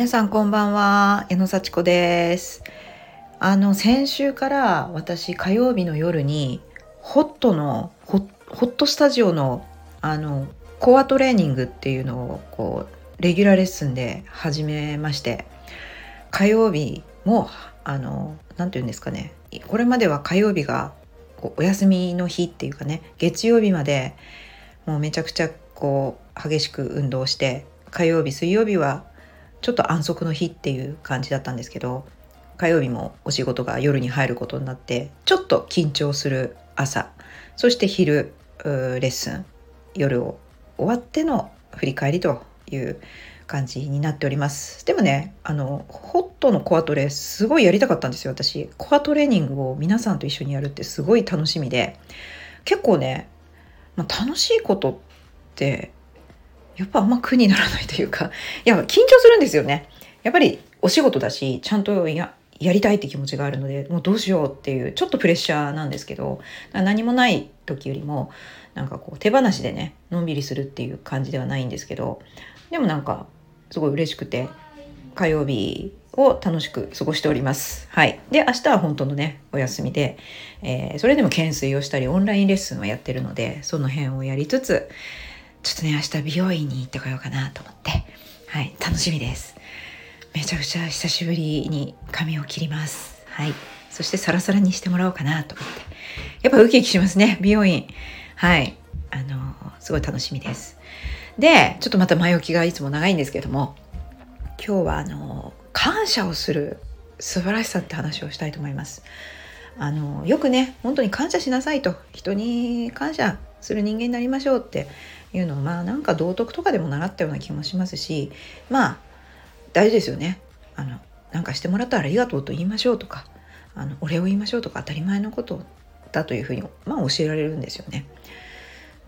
皆さんこんばんは矢野幸子です。あの先週から私火曜日の夜にホットのホットスタジオのあのコアトレーニングっていうのをこうレギュラーレッスンで始めまして火曜日もあの何て言うんですかね。これまでは火曜日がお休みの日っていうかね月曜日までもうめちゃくちゃこう激しく運動して火曜日水曜日はちょっと安息の日っていう感じだったんですけど火曜日もお仕事が夜に入ることになってちょっと緊張する朝そして昼レッスン夜を終わっての振り返りという感じになっております。でもねあのホットのコアトレすごいやりたかったんですよ私。コアトレーニングを皆さんと一緒にやるってすごい楽しみで結構ね、まあ、楽しいことってやっぱあんま苦にならないというか いや緊張するんですよねやっぱりお仕事だしちゃんとややりたいって気持ちがあるのでもうどうしようっていうちょっとプレッシャーなんですけど何もない時よりもなんかこう手放しでねのんびりするっていう感じではないんですけどでもなんかすごい嬉しくて火曜日を楽しく過ごしております。はい。で、明日は本当のね、お休みで、えー、それでも懸垂をしたり、オンラインレッスンをやってるので、その辺をやりつつ、ちょっとね、明日美容院に行ってこようかなと思って、はい、楽しみです。めちゃくちゃ久しぶりに髪を切ります。はい。そしてサラサラにしてもらおうかなと思って。やっぱウキウキしますね、美容院。はい。あの、すごい楽しみです。で、ちょっとまた前置きがいつも長いんですけども、今日はあの、感謝をする素晴らしさって話をしたいと思います。あの、よくね、本当に感謝しなさいと、人に感謝する人間になりましょうっていうのをまあなんか道徳とかでも習ったような気もしますしまあ大事ですよね。あのなんかしてもらったらありがとうと言いましょうとかあのお礼を言いましょうとか当たり前のことだというふうにまあ教えられるんですよね。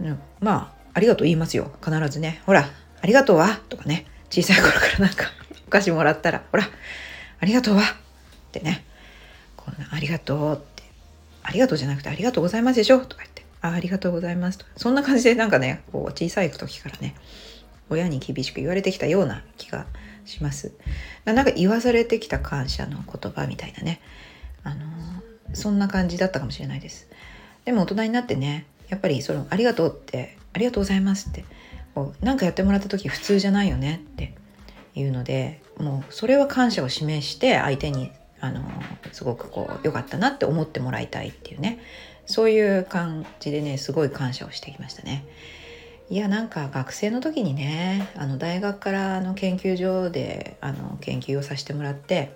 うん、まあありがとう言いますよ。必ずね。ほらありがとうは？とかね。小さい頃からなんか お菓子もらったらほらありがとうは？ってね。こんなありがとうって。ありがとうじゃなくてありがとうございますでしょ？とか言って。あありがとうございます。とそんな感じでなんかねこう小さい時からね親に厳しく言われてきたような気がします。なんか言わされてきた感謝の言葉みたいなね。あのそんな感じだったかもしれないです。でも大人になってねやっぱりそのありがとうってありがとうございますってこうなんかやってもらった時普通じゃないよねっていうのでもうそれは感謝を示して相手にあのすごくこう良かったなって思ってもらいたいっていうね。そういう感じでねすごい感謝をしてきましたね。いやなんか学生の時にねあの大学からの研究所であの研究をさせてもらって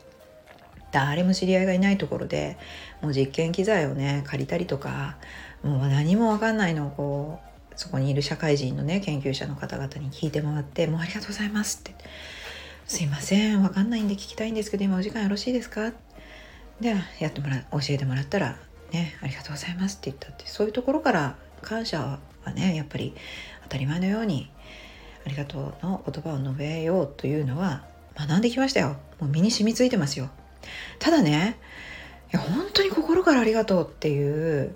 誰も知り合いがいないところでもう実験機材をね借りたりとかもう何も分かんないのをこうそこにいる社会人のね研究者の方々に聞いて回って「もうありがとうございます」って「すいません分かんないんで聞きたいんですけど今お時間よろしいですか?」でやってもら教えてもらったらね、ありがとうございますって言ったってそういうところから感謝はねやっぱり当たり前のようにありがとうの言葉を述べようというのは学んできましたよ。もう身に染みついてますよ。ただねいや本当に心からありがとうっていう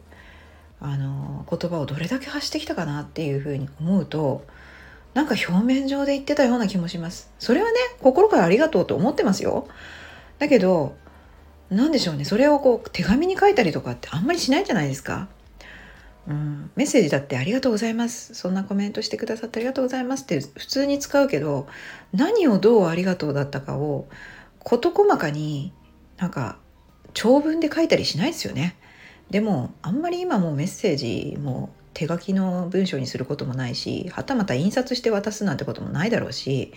あの言葉をどれだけ発してきたかなっていうふうに思うとなんか表面上で言ってたような気もします。それはね心からありがとうと思ってますよ。だけど何でしょうねそれをこう手紙に書いたりとかってあんまりしないじゃないですか。うん、メッセージだって「ありがとうございます」そんなコメントしてくださってありがとうございますって普通に使うけど何をどうありがとうだったかを事細かになんか長文で書いたりしないですよね。でもあんまり今もうメッセージも手書きの文章にすることもないしはたまた印刷して渡すなんてこともないだろうし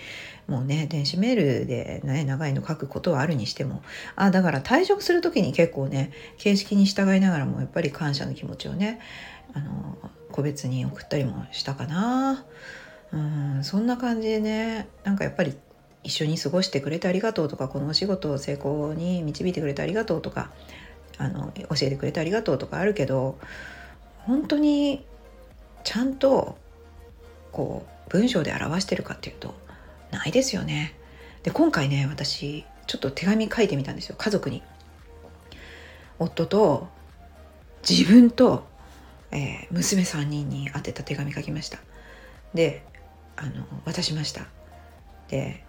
もうね電子メールで、ね、長いの書くことはあるにしてもあだから退職する時に結構ね形式に従いながらもやっぱり感謝の気持ちをねあの個別に送ったりもしたかな。うんそんな感じでねなんかやっぱり一緒に過ごしてくれてありがとうとかこのお仕事を成功に導いてくれてありがとうとかあの教えてくれてありがとうとかあるけど本当にちゃんとこう文章で表してるかっていうとないですよね。で今回ね私ちょっと手紙書いてみたんですよ家族に。夫と自分と、えー、娘3人に宛てた手紙書きました。であの渡しました。で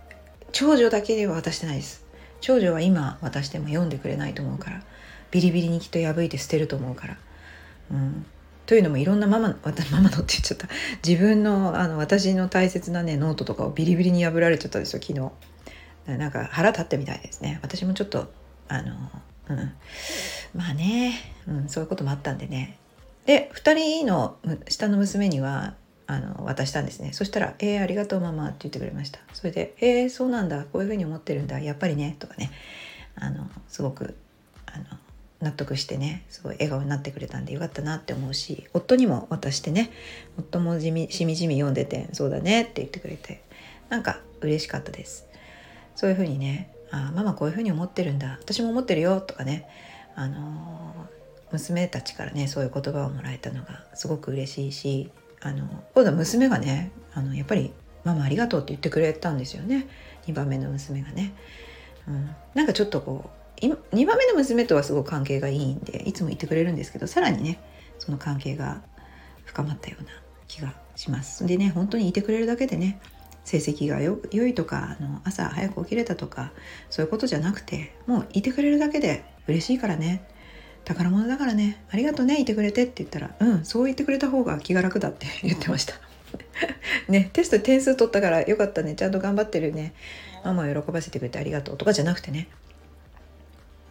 長女だけでは渡してないです長女は今渡しても読んでくれないと思うからビリビリにきっと破いて捨てると思うから、うん、というのもいろんなママママのって言っちゃった。自分のあの私の大切なねノートとかをビリビリに破られちゃったんですよ昨日。なんか腹立ってみたいですね。私もちょっとあのうん。まあね、うん、そういうこともあったんでね。で2人の下の娘にはあの渡したんですね。そしたら「えー、ありがとうママ」って言ってくれました。それで「えー、そうなんだ。こういうふうに思ってるんだ。やっぱりね」とかね。あのすごくあの納得してねすごい笑顔になってくれたんでよかったなって思うし夫にも渡してね夫もじみしみじみ読んでて「そうだね」って言ってくれてなんか嬉しかったです。そういうふうにね「あママこういうふうに思ってるんだ私も思ってるよ」とかねあの娘たちからねそういう言葉をもらえたのがすごく嬉しいしあの今度は娘がねあのやっぱり「ママありがとう」って言ってくれたんですよね。2番目の娘がね。うん、なんかちょっとこう2番目の娘とはすごく関係がいいんでいつも言ってくれるんですけどさらにねその関係が深まったような気がします。でね本当にいてくれるだけでね成績が良いとかあの朝早く起きれたとかそういうことじゃなくてもういてくれるだけで嬉しいからね。宝物だからね。ありがとうねいてくれてって言ったらうんそう言ってくれた方が気が楽だって 言ってました。ねテスト点数取ったからよかったね。ちゃんと頑張ってるね。ママを喜ばせてくれてありがとうとかじゃなくてね。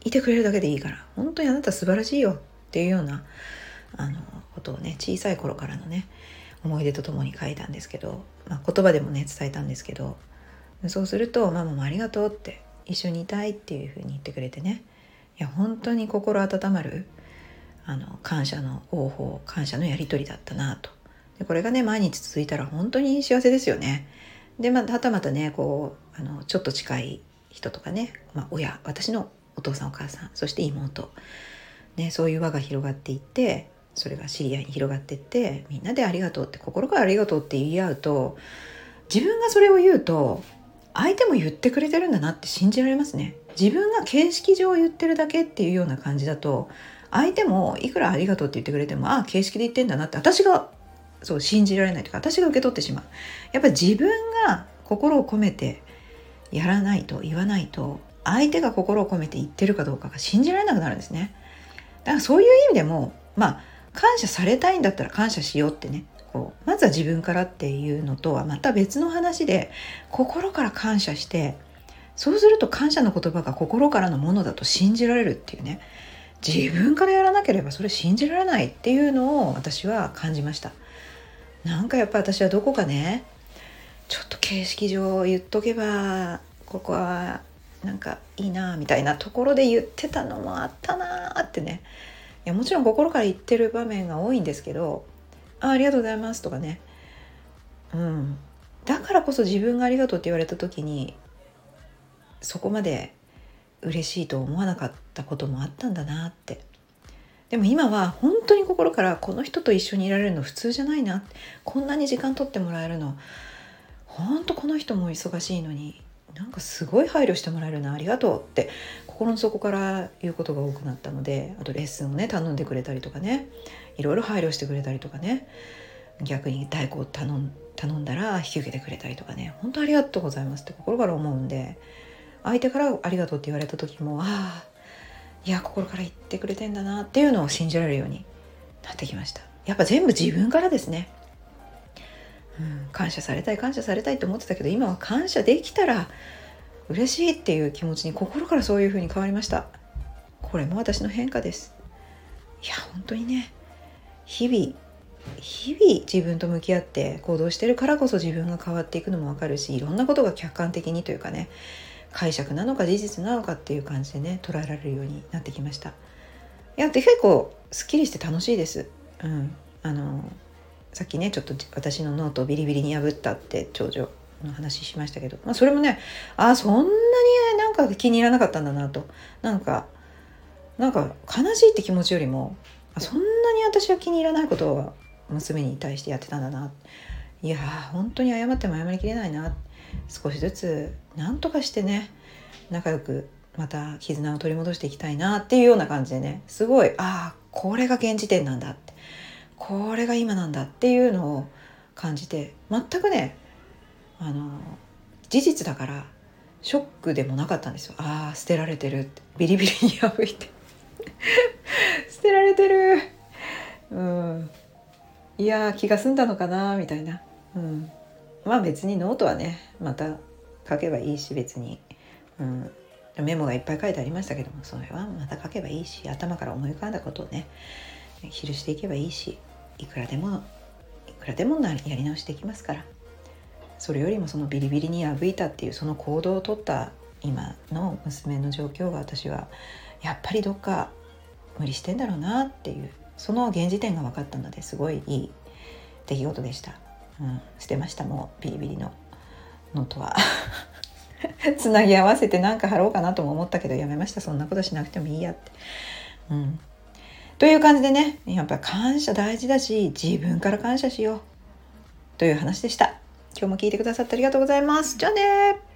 いてくれるだけでいいから本当にあなた素晴らしいよっていうようなあのことをね小さい頃からのね思い出とともに書いたんですけど、まあ、言葉でもね伝えたんですけどそうするとママもありがとうって一緒にいたいっていうふうに言ってくれてねいや本当に心温まるあの感謝の方法感謝のやり取りだったなと。でこれがね毎日続いたら本当に幸せですよね。でまたまたねこうあのちょっと近い人とかね、まあ、親私のお父さんお母さんそして妹、ね、そういう輪が広がっていってそれが知り合いに広がっていってみんなでありがとうって心からありがとうって言い合うと自分がそれを言うと相手も言ってくれてるんだなって信じられますね。自分が形式上言ってるだけっていうような感じだと相手もいくらありがとうって言ってくれてもああ形式で言ってんだなって私がそう信じられないといか私が受け取ってしまう。やっぱり自分が心を込めてやらないと言わないと相手が心を込めて言ってるかどうかが信じられなくなるんですね。だからそういう意味でもまあ感謝されたいんだったら感謝しようってね。こうまずは自分からっていうのとはまた別の話で心から感謝してそうすると感謝の言葉が心からのものだと信じられるっていうね。自分からやらなければそれ信じられないっていうのを私は感じました。なんかやっぱ私はどこかねちょっと形式上言っとけばここはなんかいいなみたいなところで言ってたのもあったなってね。いやもちろん心から言ってる場面が多いんですけどあありがとうございますとかね。うん。だからこそ自分がありがとうって言われた時にそこまで嬉しいと思わなかったこともあったんだなって。でも今は本当に心からこの人と一緒にいられるの普通じゃないな。こんなに時間取ってもらえるの。本当この人も忙しいのに。なんかすごい配慮してもらえるなありがとうって心の底から言うことが多くなったのであとレッスンをね頼んでくれたりとかねいろいろ配慮してくれたりとかね逆に代行頼ん頼んだら引き受けてくれたりとかね本当ありがとうございますって心から思うんで相手からありがとうって言われた時もああいや心から言ってくれてんだなっていうのを信じられるようになってきました。やっぱ全部自分からですね、感謝されたい感謝されたいと思ってたけど今は感謝できたら嬉しいっていう気持ちに心からそういう風に変わりました。これも私の変化です。いや本当にね日々日々自分と向き合って行動してるからこそ自分が変わっていくのも分かるしいろんなことが客観的にというかね解釈なのか事実なのかっていう感じでね捉えられるようになってきました。いや結構すっきりして楽しいです。うん。あのさっきねちょっと私のノートをビリビリに破ったって長女の話しましたけど、まあ、それもねあそんなになんか気に入らなかったんだなと。なんかなんか悲しいって気持ちよりもそんなに私は気に入らないことを娘に対してやってたんだな。いやー本当に謝っても謝りきれないな。少しずつ何とかしてね仲良くまた絆を取り戻していきたいなっていうような感じでねすごいああこれが現時点なんだって。これが今なんだっていうのを感じて全くねあの事実だからショックでもなかったんですよ。ああ捨てられてるって。ビリビリに破いて。捨てられてる。うん。いや気が済んだのかなみたいな、うん、まあ別にノートはねまた書けばいいし別に、うん、メモがいっぱい書いてありましたけどもそれはまた書けばいいし頭から思い浮かんだことをね記していけばいいし。いくらでもいくらでもなやり直していきますから。それよりもそのビリビリに破いたっていうその行動をとった今の娘の状況が私はやっぱりどっか無理してんだろうなっていうその現時点が分かったのですごいいい出来事でした、うん、捨てましたもうビリビリのノートは。つなぎ合わせて何か貼ろうかなとも思ったけどやめました。そんなことしなくてもいいやって。うん、という感じでねやっぱ感謝大事だし自分から感謝しようという話でした。今日も聞いてくださってありがとうございます。じゃあね